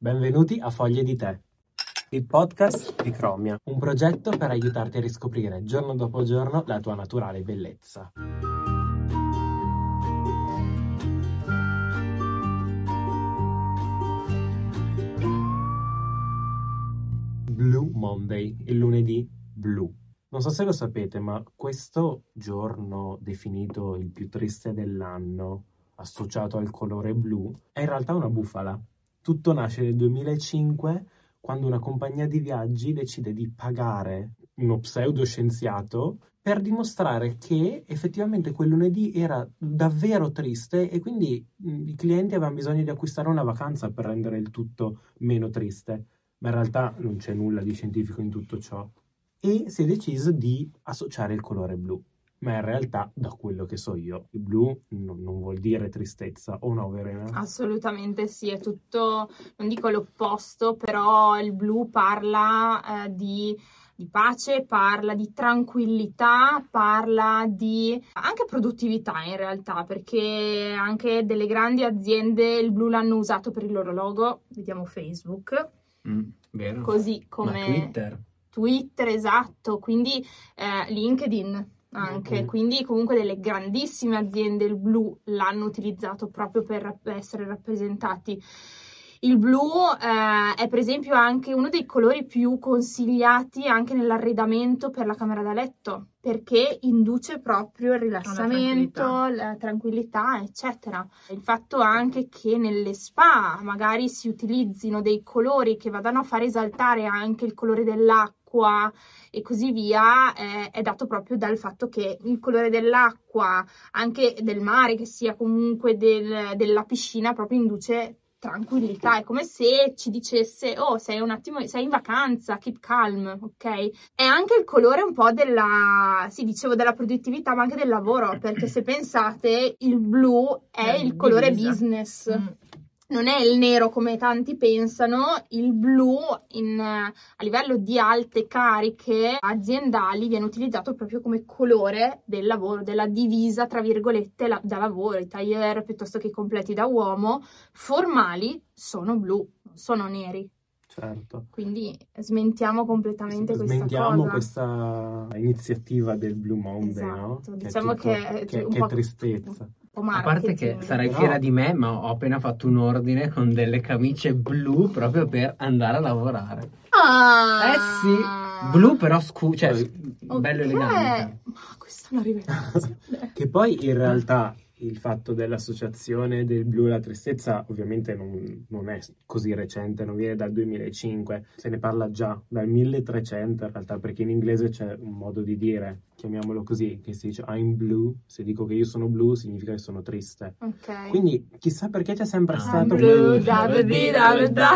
Benvenuti a Foglie di Tè, il podcast di Cromia, un progetto per aiutarti a riscoprire giorno dopo giorno la tua naturale bellezza. Blue Monday, il lunedì blu. Non so se lo sapete, ma questo giorno definito il più triste dell'anno, associato al colore blu, è in realtà una bufala. Tutto nasce nel 2005 quando una compagnia di viaggi decide di pagare uno pseudoscienziato per dimostrare che effettivamente quel lunedì era davvero triste e quindi i clienti avevano bisogno di acquistare una vacanza per rendere il tutto meno triste. Ma in realtà non c'è nulla di scientifico in tutto ciò. E si è deciso di associare il colore blu. Ma in realtà, da quello che so io, il blu non, non vuol dire tristezza, o no, Verena? Assolutamente sì, è tutto, non dico l'opposto, però il blu parla eh, di, di pace, parla di tranquillità, parla di anche produttività in realtà, perché anche delle grandi aziende il blu l'hanno usato per il loro logo, vediamo Facebook, Mm, vero. così Ma come Twitter. Twitter, esatto, quindi eh, LinkedIn anche, Mhm. quindi comunque delle grandissime aziende il blu l'hanno utilizzato proprio per essere rappresentati. Il blu eh, è per esempio anche uno dei colori più consigliati anche nell'arredamento per la camera da letto, perché induce proprio il rilassamento, tranquillità. la tranquillità, eccetera. Il fatto anche che nelle spa magari si utilizzino dei colori che vadano a far esaltare anche il colore dell'acqua e così via, eh, è dato proprio dal fatto che il colore dell'acqua, anche del mare, che sia comunque del- della piscina, proprio induce tranquillità. È come se ci dicesse: Oh, sei un attimo, sei in vacanza, keep calm, ok? È anche il colore un po' della, sì, dicevo della produttività, ma anche del lavoro, perché se pensate, il blu è Eh, il colore divisa. business Mm. Non è il nero come tanti pensano, il blu in, a livello di alte cariche aziendali viene utilizzato proprio come colore del lavoro, della divisa, tra virgolette, la- da lavoro. I tailleur piuttosto che i completi da uomo formali sono blu, non sono neri. Certo. Quindi smentiamo completamente questa Smentiamo questa iniziativa del Blue Monday, no? Esatto, Che è diciamo che- che, un che è tristezza. Po' A parte che marketing. sarai fiera di me, ma ho appena fatto un ordine con delle camicie blu proprio per andare a lavorare. Ah! Eh sì, blu però scuro, cioè Ok. bello elegante. Ma questa è una rivelazione. Che poi in realtà il fatto dell'associazione del blu e la tristezza ovviamente non, non è così recente, non viene dal 2005, se ne parla già dal 1300 in realtà, perché in inglese c'è un modo di dire, chiamiamolo così, che si dice I'm blue, se dico che io sono blu significa che sono triste. Ok. Quindi chissà perché c'è sempre Ah, stato blu, quel- da, da, da.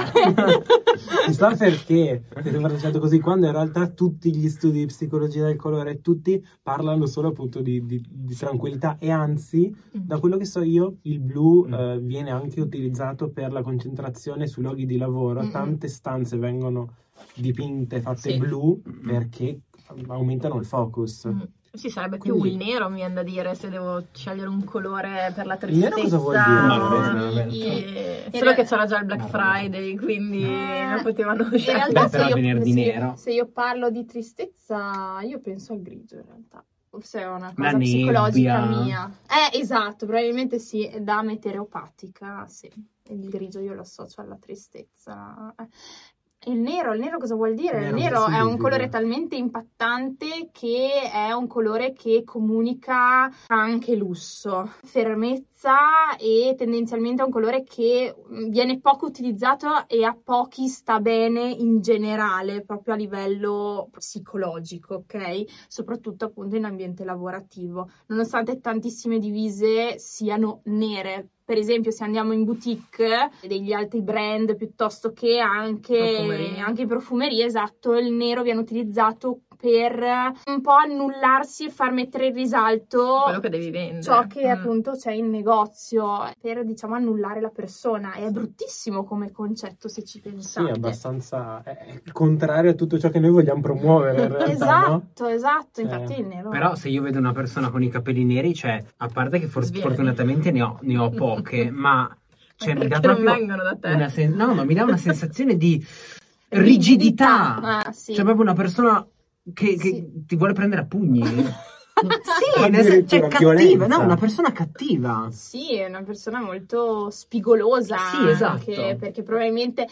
Chissà perché è sempre pronunciato così, quando in realtà tutti gli studi di psicologia del colore, tutti parlano solo appunto di, di- di tranquillità e anzi, da quello che so io, il blu Mm. eh, viene anche utilizzato per la concentrazione sui luoghi di lavoro. Mm-mm. Tante stanze vengono dipinte, fatte Sì. blu Mm. perché aumentano il focus. Mm. Sì, sarebbe più Quindi- il nero, mi viene da dire, se devo scegliere un colore per la Il tristezza. nero cosa vuol dire? E- In Solo re- che c'era già il Black Friday, quindi Eh, non potevano In scegliere. realtà Beh, se io, se- nero. se io parlo di tristezza, io penso al grigio in realtà. Forse è una La cosa psicologica nebbia. mia. Eh, esatto, probabilmente sì, da meteoropatica, sì. Il grigio io lo associo alla tristezza. Il nero, il nero cosa vuol dire? Il Il nero nero è un colore talmente impattante che è un colore che comunica anche lusso, fermezza e tendenzialmente è un colore che mm, viene poco utilizzato e a pochi sta bene in generale, proprio a livello psicologico, ok? Soprattutto appunto in ambiente lavorativo, nonostante tantissime divise siano nere. Per esempio, se andiamo in boutique degli altri brand piuttosto che anche, Profumerie. anche in profumeria, esatto, il nero viene utilizzato per un po' annullarsi e far mettere in risalto quello che devi vendere. ciò che Mm. appunto c'è in negozio per diciamo annullare la persona. È bruttissimo come concetto se ci Sì, pensate. è abbastanza è il contrario a tutto ciò che noi vogliamo promuovere in realtà, no? Esatto, esatto, Eh. infatti il nero. Però se io vedo una persona con i capelli neri, cioè, a parte che for- fortunatamente ne ho, ne ho poche, ma Cioè, mi dà non proprio vengono da te. una sen- no, ma mi dà una sensazione di rigidità. Ah, sì. Cioè, proprio una persona che, che Sì. ti vuole prendere a pugni. sì, nel cioè, cattiva, no, una persona cattiva. Sì, è una persona molto spigolosa. Sì, esatto. anche, perché probabilmente.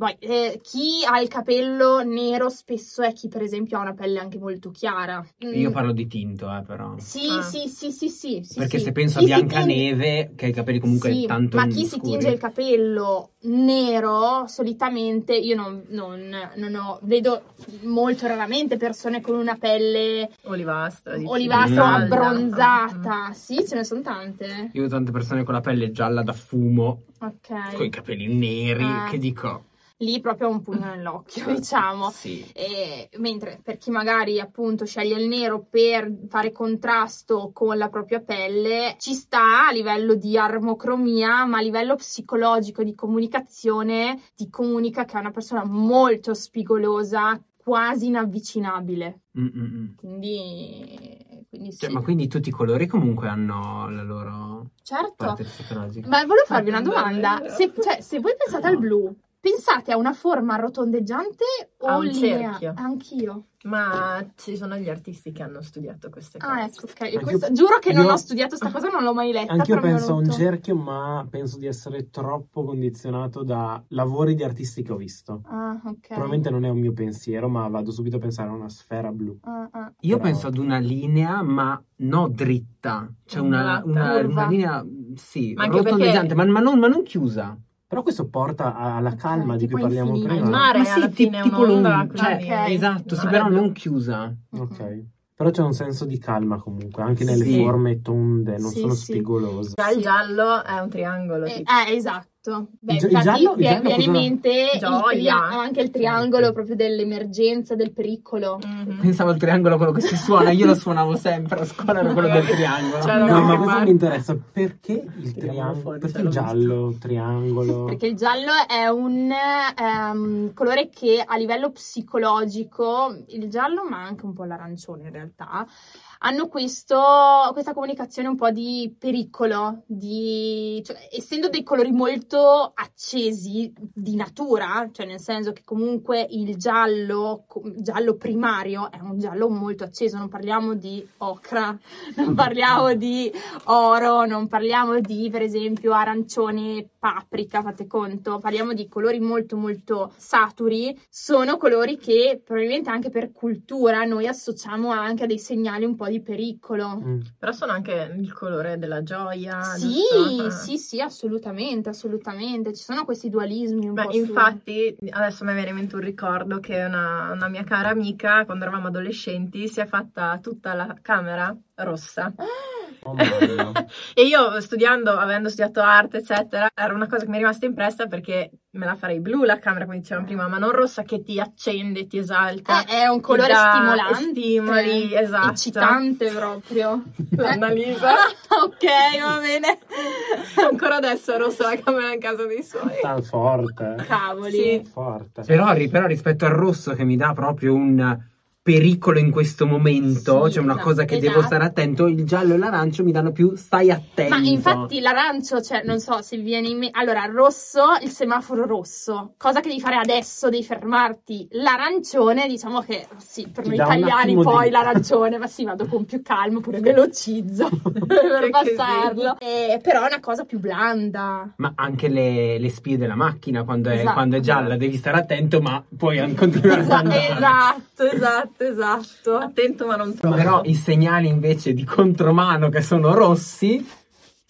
Poi, eh, chi ha il capello nero spesso è chi, per esempio, ha una pelle anche molto chiara. Mm, Io parlo di tinto, eh, però. Sì, Ah. sì, sì, sì, sì, sì, Perché sì. se penso a Chi si Biancaneve, che ha i capelli comunque Sì, tanto ma chi si scuri. tinge il capello nero solitamente io non, non- non ho vedo molto raramente persone con una pelle Olivastra. dici. olivastra o Mm. abbronzata sì ce ne sono tante Io ho tante persone con la pelle gialla da fumo, ok con i capelli neri, Eh. che dico. Lì proprio un pugno nell'occhio diciamo Sì. E mentre per chi magari appunto sceglie il nero per fare contrasto con la propria pelle, ci sta a livello di armocromia, ma a livello psicologico di comunicazione ti comunica che è una persona molto spigolosa, quasi inavvicinabile. Mm, mm, mm. Quindi, quindi sì. Cioè, ma quindi tutti i colori comunque hanno la loro certo. parte psicologica. Ma volevo farvi una domanda. Se, cioè, se voi pensate al blu, pensate a una forma rotondeggiante o A un linea? cerchio. Anch'io. Ma ci sono gli artisti che hanno studiato queste cose. Ah, ecco, ok. Io Anch'io- questo- giuro che non io- ho studiato sta cosa, non l'ho mai letta. Anch'io però mi penso a un cerchio, ma penso di essere troppo condizionato da lavori di artisti che ho visto. Ah, ok. Probabilmente non è un mio pensiero, ma vado subito a pensare a una sfera blu. Ah, ah. Io Però- penso ad una linea, ma no dritta. Cioè una, una- Curva. una linea, sì, Ma anche rotondeggiante, ma, ma non, ma non chiusa. Però questo porta alla calma di cui parliamo infinito. prima. Il mare ma sì, alla ti- fine è tipo un'onda, lungo, cioè, quindi- Ok. esatto, sì, però non chiusa. Ok. Però c'è un senso di calma comunque, anche nelle Sì. forme tonde, non Sì, sono sì. spigolose. Già il giallo è un triangolo. Eh, tipo. eh, esatto. Beh, Il infatti giallo viene in cosa- mente il Gioia. tria- anche il triangolo Sì. proprio dell'emergenza, del pericolo. Mhm. Pensavo al triangolo quello che si suona, io lo suonavo sempre a scuola, era quello del triangolo. Cioè, No, no, ma questo mi interessa. Perché il triangolo? Perché il giallo, triangolo? Perché il giallo è un ehm, colore che a livello psicologico, il giallo ma anche un po' l'arancione in realtà, hanno questo, questa comunicazione un po' di pericolo, di, cioè, essendo dei colori molto accesi di natura, cioè nel senso che comunque il giallo, giallo primario è un giallo molto acceso, non parliamo di ocra, non parliamo di oro, non parliamo di per esempio arancione paprika, fate conto, parliamo di colori molto molto saturi, sono colori che probabilmente anche per cultura noi associamo anche a dei segnali un po' di pericolo. Mm. Però sono anche il colore della gioia. Sì, giusto? Ah. sì, sì, assolutamente, assolutamente. Ci sono questi dualismi un Beh, po' su- infatti, adesso mi viene in mente un ricordo che una, una mia cara amica, quando eravamo adolescenti, si è fatta tutta la camera rossa. Oh. E io studiando, avendo studiato arte, eccetera, era una cosa che mi è rimasta impressa perché me la farei blu la camera, come dicevamo prima, ma non rossa che ti accende, ti esalta. Eh, è un colore stimolante, stimoli, esatto. eccitante proprio. L'Annalisa. ok, va bene. Ancora adesso è rossa la camera in casa dei suoi. Tan forte. eh. Cavoli. Sì. Forte. Però, però rispetto al rosso che mi dà proprio un pericolo in questo momento, Sì, cioè una esatto, cosa che devo esatto. stare attento, il giallo e l'arancio mi danno più stai attento. Ma infatti l'arancio, cioè, non so se viene in mente. Allora, rosso, il semaforo rosso, cosa che devi fare adesso, devi fermarti. L'arancione, diciamo che sì, per Ti noi italiani poi di- l'arancione, ma sì, vado con più calmo, pure velocizzo per passarlo. Eh, però è una cosa più blanda. Ma anche le, le spie della macchina, quando è, Esatto. quando è gialla, devi stare attento, ma puoi continuare ad Esa- andare. esatto, esatto, esatto. Attento ma non troppo. Però i segnali invece di contromano che sono rossi,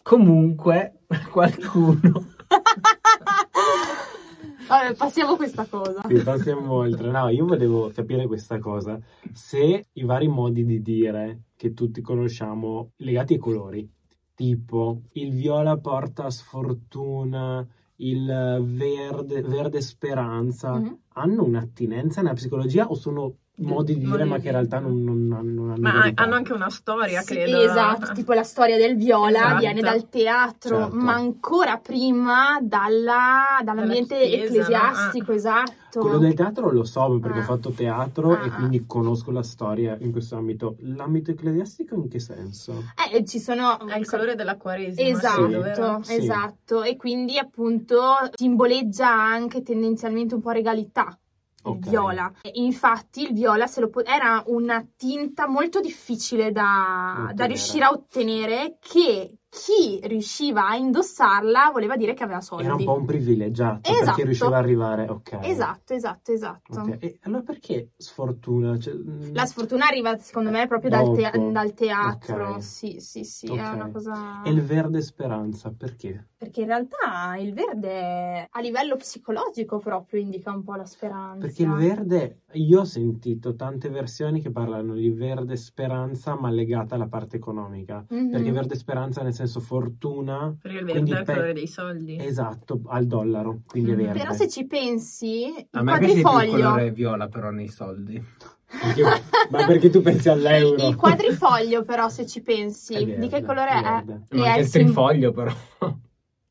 comunque qualcuno. Vabbè, passiamo a questa cosa. Sì, passiamo oltre. No, io volevo capire questa cosa. Se i vari modi di dire che tutti conosciamo legati ai colori, tipo il viola porta sfortuna, il verde, verde speranza, Mhm. hanno un'attinenza nella psicologia o sono modi di dire, ma che in realtà non, non hanno, non hanno Ma verità. hanno anche una storia, Sì, credo. esatto, tipo la storia del viola Esatto. viene dal teatro, Certo. ma ancora prima dalla- dall'ambiente Dalla chiesa, ecclesiastico, no? esatto. Quello del teatro lo so perché Ah. ho fatto teatro Ah, e ah. quindi conosco la storia in questo ambito. L'ambito ecclesiastico in che senso? Eh, ci sono... È il colore della quaresima. Esatto? Sì. esatto. E quindi appunto simboleggia anche tendenzialmente un po' regalità. Il Ok. viola. E infatti il viola se lo po- era una tinta molto difficile da, da riuscire a ottenere che chi riusciva a indossarla voleva dire che aveva soldi. Era un po' un privilegiato Esatto. perché riusciva ad arrivare. Ok. Esatto, esatto, esatto. Ok, E allora perché sfortuna? Cioè, mm, La sfortuna arriva secondo me proprio dal, te- dal teatro. Ok. Sì, sì, sì, Ok. è una cosa... E il verde speranza, perché? Perché in realtà il verde a livello psicologico proprio indica un po' la speranza. Perché il verde, io ho sentito tante versioni che parlano di verde speranza ma legata alla parte economica. Mhm. Perché verde speranza nel senso fortuna, Perché il verde Quindi è il pe- colore dei soldi. esatto, al dollaro, quindi è Mm. verde. Però se ci pensi, A il me piace più il quadrifoglio, colore viola però nei soldi. Perché- ma perché tu pensi all'euro? il quadrifoglio però se ci pensi, È verde, di che colore è è? verde. E Ma è anche il sim- trifoglio però.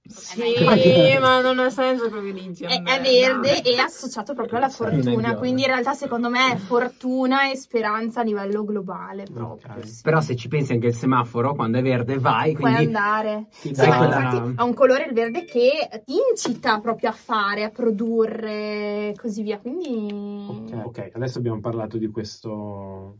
Sì, Eh, ma non ha senso proprio lì. È, è verde e è associato proprio alla fortuna, quindi in realtà secondo me è fortuna e speranza a livello globale proprio. Ok. sì. Però se ci pensi anche il semaforo, quando è verde vai, Puoi quindi andare. Ti Sì, ma quella- infatti ha un colore il verde che incita proprio a fare, a produrre e così via. Quindi Ok, ok, adesso abbiamo parlato di questo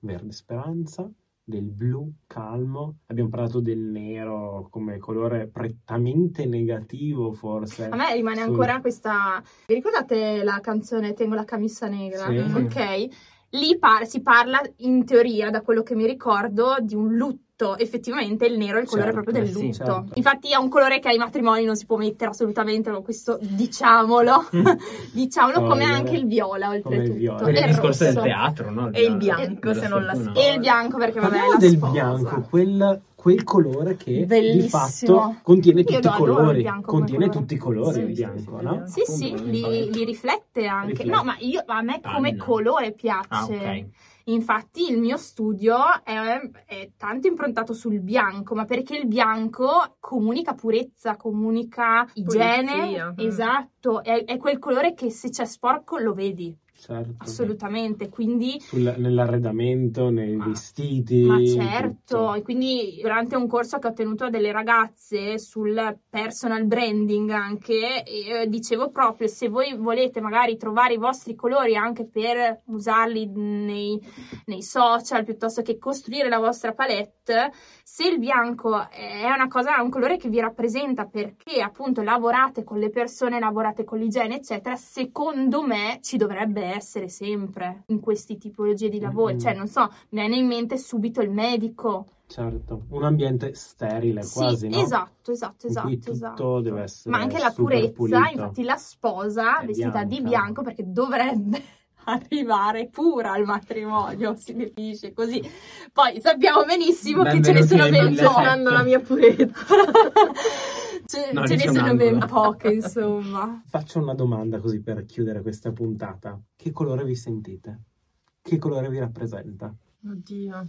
verde speranza, del blu calmo, abbiamo parlato del nero come colore prettamente negativo forse. a me rimane Sul- ancora questa. Vi ricordate la canzone Tengo la camisa negra? Sì. Ok. Lì par- si parla in teoria, da quello che mi ricordo, di un lutto. Effettivamente il nero è il colore Certo, proprio del sì, lutto. certo. Infatti è un colore che ai matrimoni non si può mettere assolutamente, ma questo diciamolo. diciamolo come Spoiler. anche il viola, Come il oltretutto. viola. E il discorso del teatro, no? E il bianco, se non la. E il bianco perché vabbè, Parliamo la del sposa. bianco, quel, quel colore che di Bellissimo. fatto contiene tutti i colori. Contiene colore. tutti i colori Sì, il bianco, sì, no? Sì, sì, li, li riflette anche. Riflette. No, ma io, a me come Panna. colore piace. Ah, ok. Infatti il mio studio è, è tanto improntato sul bianco, ma perché il bianco comunica purezza, comunica igiene. Pulizia, mm. Esatto, è, è quel colore che se c'è sporco lo vedi, Certo. assolutamente. Quindi Sul- nell'arredamento, nei Ma- vestiti. Ma certo, e quindi durante un corso che ho tenuto a delle ragazze sul personal branding anche, eh, dicevo proprio se voi volete magari trovare i vostri colori anche per usarli nei, nei social piuttosto che costruire la vostra palette, se il bianco è una cosa, è un colore che vi rappresenta perché appunto lavorate con le persone, lavorate con l'igiene, eccetera, secondo me ci dovrebbe essere sempre in queste tipologie di lavori. Mhm. Cioè, non so, mi viene in mente subito il medico. Certo, un ambiente sterile Sì, quasi, no? esatto, esatto, esatto, tutto esatto. deve essere Ma anche la purezza, pulito. infatti la sposa È vestita di bianca. bianco perché dovrebbe arrivare pura al matrimonio, si definisce così. Poi sappiamo benissimo che ce ne Benvenuti sono ben 1700. poche. Tornando la mia purezza. ce No, ce ne sono ben poche, insomma. Faccio una domanda così per chiudere questa puntata. Che colore vi sentite? Che colore vi rappresenta? Oddio.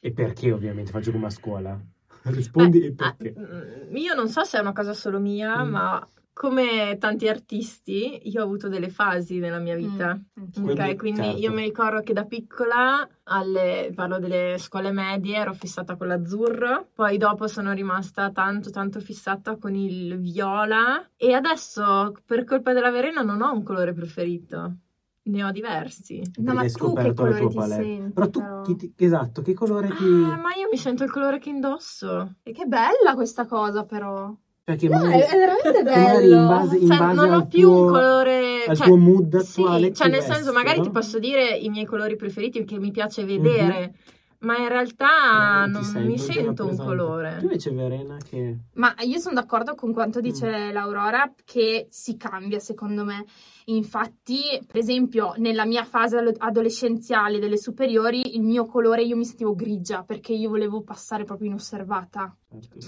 E perché ovviamente faccio come a scuola? Rispondi e Ah, perché? mm, io non so se è una cosa solo mia, Mm. ma come tanti artisti, io ho avuto delle fasi nella mia vita. Mm. Ok, Quindi, quindi certo. io mi ricordo che da piccola, alle, parlo delle scuole medie, ero fissata con l'azzurro, poi dopo sono rimasta tanto tanto fissata con il viola e adesso per colpa della Verena non ho un colore preferito, ne ho diversi. No, ma tu che colore ti palette. senti? Però tu, però? chi ti- esatto, che colore ti... Ah, ma io mi sento il colore che indosso. E che bella questa cosa però. Cioè che No, magari- è, veramente bello. in base, in Cioè, base non ho più tuo, un colore... al cioè, tuo mood Sì, attuale cioè ti nel senso, vesti, magari no? ti posso dire i miei colori preferiti che mi piace vedere, ma in realtà non mi non ti sento un colore. Tu invece Verena che... Ma io sono d'accordo con quanto dice Mm. l'Aurora che si cambia secondo me. Infatti, per esempio, nella mia fase ado- adolescenziale delle superiori, il mio colore io mi sentivo grigia perché io volevo passare proprio inosservata.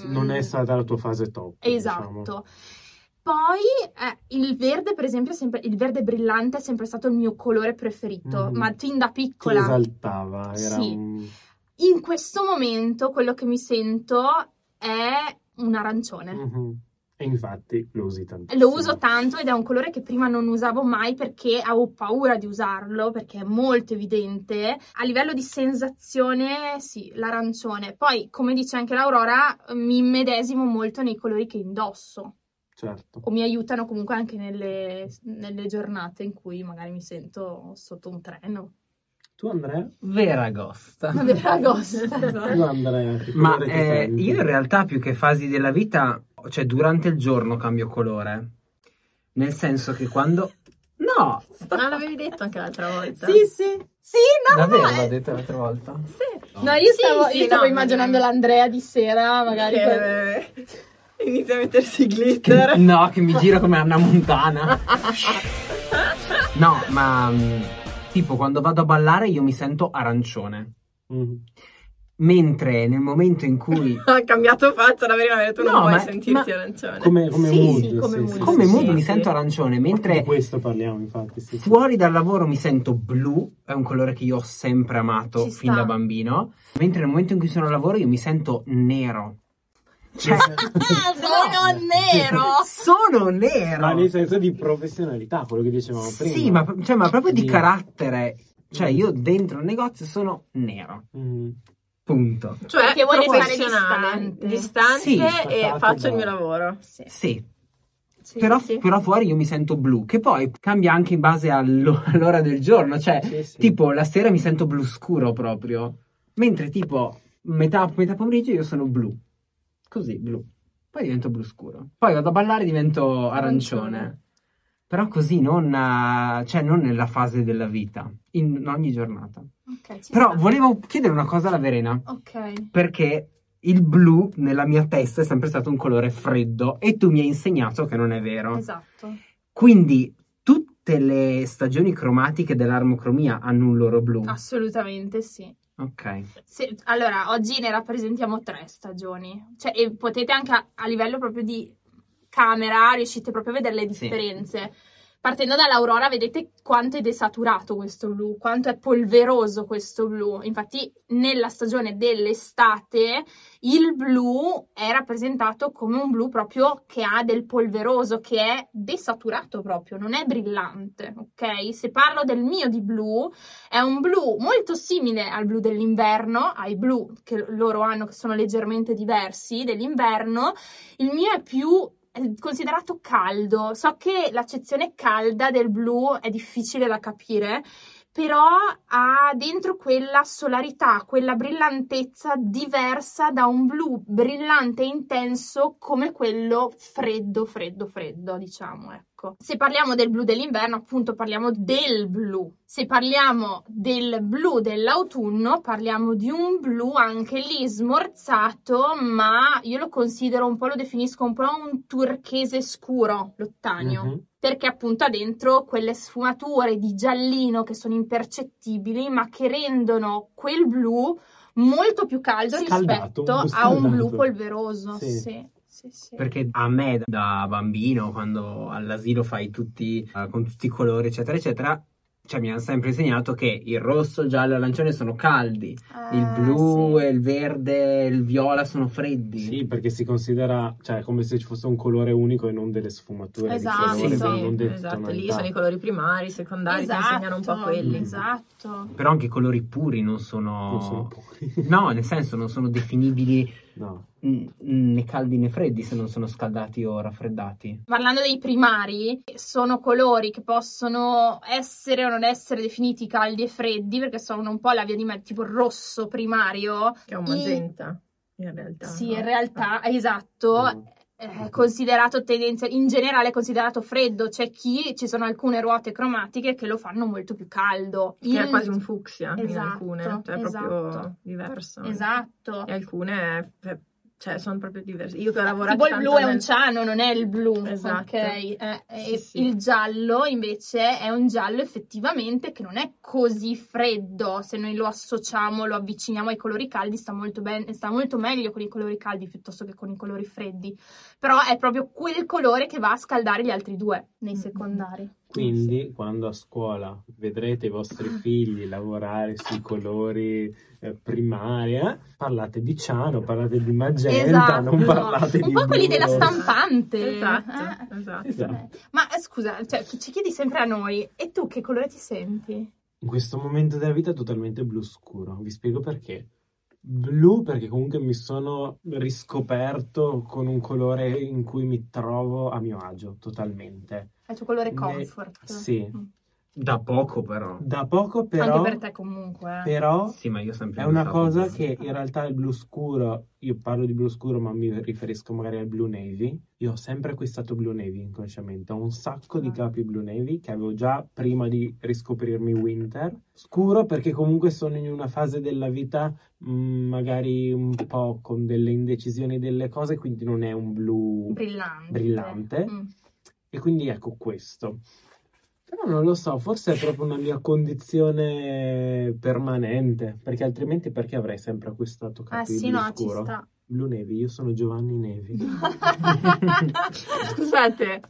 Non è Mm. stata la tua fase top, diciamo. Poi eh, il verde, per esempio, sempre, il verde brillante è sempre stato il mio colore preferito, Mhm. ma fin da Ti piccola. esaltava, era Sì. un... In questo momento quello che mi sento è un arancione. Mhm. E infatti lo usi tantissimo. Lo uso tanto ed è un colore che prima non usavo mai perché avevo paura di usarlo, perché è molto evidente. A livello di sensazione, sì, l'arancione. Poi, come dice anche l'Aurora, mi immedesimo molto nei colori che indosso Certo. o mi aiutano comunque anche nelle, nelle giornate in cui magari mi sento sotto un treno. Tu Andrea? Veragosta. Ma per agosto. Tu Andrea? Ma eh, io in realtà più che fasi della vita, cioè durante il giorno cambio colore. Nel senso che quando... No! Ah, l'avevi detto anche l'altra volta. Sì, sì. Sì, no, Davvero no, l'ho eh, detto l'altra volta? Sì. No, io stavo, sì, io stavo no, immaginando magari. l'Andrea di sera, magari. con- Che- Inizia a mettersi glitter. No, che mi gira come Anna Montana. No, ma mh, tipo quando vado a ballare io mi sento arancione. Mhm. Mentre nel momento in cui Ha cambiato faccia, la verità, tu non No, puoi ma- sentirti ma- arancione. Come, come Sì, mood, sì, come sì, mood. sì, come sì, mood sì. mi sì. sento arancione, Di mentre questo parliamo, infatti. Sì, sì. fuori dal lavoro mi sento blu, è un colore che io ho sempre amato Ci fin sta. da bambino, mentre nel momento in cui sono al lavoro io mi sento nero. Cioè, sono nero! sono nero! Ma nel senso di professionalità, quello che dicevamo prima. Sì, ma, cioè, ma proprio di Di- carattere. Cioè, Mm. io dentro il negozio sono nero. Mhm. Punto. Cioè, Perché vuoi restare professionale, distante. distante Sì, e faccio il da- mio lavoro. Sì, Sì, sì, però, sì. però fuori io mi sento blu, che poi cambia anche in base allo- all'ora del giorno. Cioè, Sì, sì. tipo, la sera mi sento blu scuro proprio. Mentre, tipo, metà, metà pomeriggio io sono blu. Così, blu. Poi divento blu scuro. Poi vado a ballare e divento arancione. Arancione. Però così, non, eh, cioè, non nella fase della vita, in ogni giornata. Ok, ci Però sta. volevo chiedere una cosa alla Verena, Ok. perché il blu nella mia testa è sempre stato un colore freddo e tu mi hai insegnato che non è vero. Esatto. Quindi tutte le stagioni cromatiche dell'armocromia hanno un loro blu. Assolutamente sì. Ok. Se- allora, oggi ne rappresentiamo tre stagioni. Cioè, e potete anche a, a livello proprio di camera, riuscite proprio a vedere le Sì. Partendo dall'aurora, vedete quanto è desaturato questo blu, quanto è polveroso questo blu. Infatti, nella stagione dell'estate, il blu è rappresentato come un blu proprio che ha del polveroso, che è desaturato proprio, non è brillante, ok? Se parlo del mio di blu, è un blu molto simile al blu dell'inverno, ai blu che loro hanno che sono leggermente diversi dell'inverno. Il mio è più considerato caldo. So che l'accezione calda del blu è difficile da capire, però ha dentro quella solarità, quella brillantezza diversa da un blu brillante e intenso come quello freddo, freddo, freddo, diciamo, ecco. Se parliamo del blu dell'inverno, appunto parliamo del blu. Se parliamo del blu dell'autunno, parliamo di un blu anche lì smorzato, ma io lo considero un po', lo definisco un po' un turchese scuro, l'ottanio Mhm. perché appunto ha dentro quelle sfumature di giallino che sono impercettibili, ma che rendono quel blu molto più caldo Scaldato, rispetto a un blu polveroso. Sì. Sì, sì, sì. Perché a me da bambino, quando all'asilo fai tutti eh, con tutti i colori, eccetera, eccetera, cioè mi hanno sempre insegnato che il rosso, il giallo e l'arancione sono caldi, il Eh, blu, sì. il verde, e il viola sono freddi. Sì, perché si considera, cioè, come se ci fosse un colore unico e non delle sfumature Esatto, di colore, sì, non delle esatto, lì sono i colori primari, secondari, Esatto, ti insegnano un po' quelli. Esatto. Però anche i colori puri non sono... Non sono puri. No, nel senso non sono definibili No. Né caldi né freddi se non sono scaldati o raffreddati. Parlando dei primari, sono colori che possono essere o non essere definiti caldi e freddi, perché sono un po' la via di mezzo, tipo il rosso primario. Che è un magenta, in realtà. Sì, no? in realtà, esatto. Mm. È considerato tendenza, in generale è considerato freddo, c'è chi ci sono alcune ruote cromatiche che lo fanno molto più caldo. Che è Il- quasi un fucsia in Esatto, alcune, cioè è esatto. proprio diverso. Esatto. E alcune è, è Cioè, sono proprio diversi. Io che ho lavorato Tipo il blu è un nel- ciano, non è il blu. Esatto. ok? Eh, Sì, sì. Il giallo invece è un giallo effettivamente che non è così freddo. Se noi lo associamo, lo avviciniamo ai colori caldi, sta molto, ben- sta molto meglio con i colori caldi piuttosto che con i colori freddi. Però è proprio quel colore che va a scaldare gli altri due nei Mm. secondari. Quindi, quando a scuola vedrete i vostri figli lavorare sui colori eh, primari, eh, parlate di ciano, parlate di magenta, Esatto. non parlate un di po' quelli blu, della rosso. stampante. Esatto, Eh. esatto. Esatto. Ma eh, scusa, cioè, ci chiedi sempre a noi, e tu che colore ti senti? In questo momento della vita è totalmente blu scuro. Vi spiego perché. Blu perché comunque mi sono riscoperto con un colore in cui mi trovo a mio agio totalmente. È il tuo colore Ne- comfort. sì. Mm. Da poco però. Da poco però, Anche per te comunque. eh. però Sì, ma io sempre è una cosa che in realtà il blu scuro, io parlo di blu scuro ma mi riferisco magari al blu navy. Io ho sempre acquistato blu navy inconsciamente, ho un sacco di Ah. capi blu navy che avevo già prima di riscoprirmi winter. Scuro perché comunque sono in una fase della vita mh, magari un po' con delle indecisioni delle cose, quindi non è un blu Brillante. brillante. Mm. E quindi ecco questo. Però non lo so, forse è proprio una mia condizione permanente, perché altrimenti perché avrei sempre acquistato Ah capi sì, blu no, ci scuro? sta. Blu Nevi, io sono Giovanni Nevi. Scusate,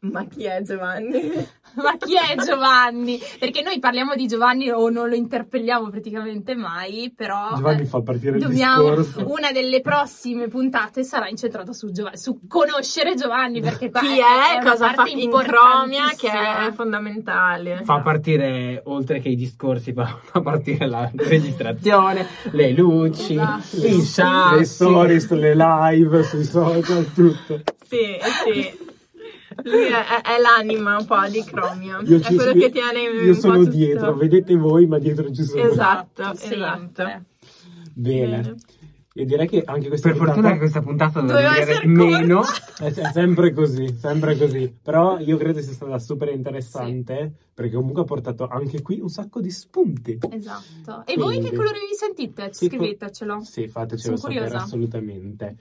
ma chi è Giovanni? Ma chi è Giovanni? Perché noi parliamo di Giovanni o non lo interpelliamo praticamente mai, però Giovanni eh, fa partire il dobbiamo, discorso. una delle prossime puntate sarà incentrata su Giovanni, su conoscere Giovanni, perché qua Chi è, è, cosa fa parte in cromia che è fondamentale. Fa partire, oltre che i discorsi, fa, fa partire la registrazione, le luci, Esatto. i Le sassi. stories, le live sui social, tutto. Sì, sì. Lui è, è- l'anima un po' di Cromia. Io, è quello io- che tiene un io sono tutto. dietro, vedete voi, ma dietro ci sono. Esatto, sempre. esatto. Bene. Bene. E direi che anche questa Per fortuna puntata che questa puntata Doveva doveva essere meno. è, è sempre così, sempre così. Però io credo sia stata super interessante perché comunque ha portato anche qui un sacco di spunti. Esatto. E voi che colore vi sentite? Sì, Scrivetecelo. Sì, fatecelo Sono sapere curiosa. assolutamente.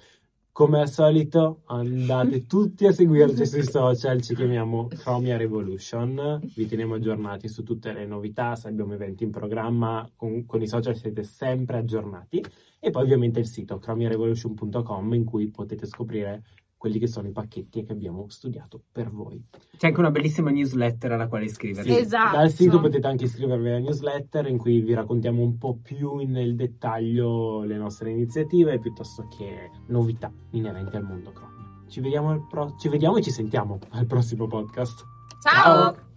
Come al solito, andate tutti a seguirci sui social, ci chiamiamo Chromia Revolution, vi teniamo aggiornati su tutte le novità, se abbiamo eventi in programma, con, con i social siete sempre aggiornati. E poi ovviamente il sito chromiarevolution.com in cui potete scoprire quelli che sono i pacchetti che abbiamo studiato per voi. C'è anche una bellissima newsletter alla quale iscrivervi. Sì, Esatto. Dal sito potete anche iscrivervi alla newsletter in cui vi raccontiamo un po' più nel dettaglio le nostre iniziative piuttosto che novità inerenti al mondo Chromia. Ci vediamo, al pro- ci vediamo e ci sentiamo al prossimo podcast. Ciao. Ciao.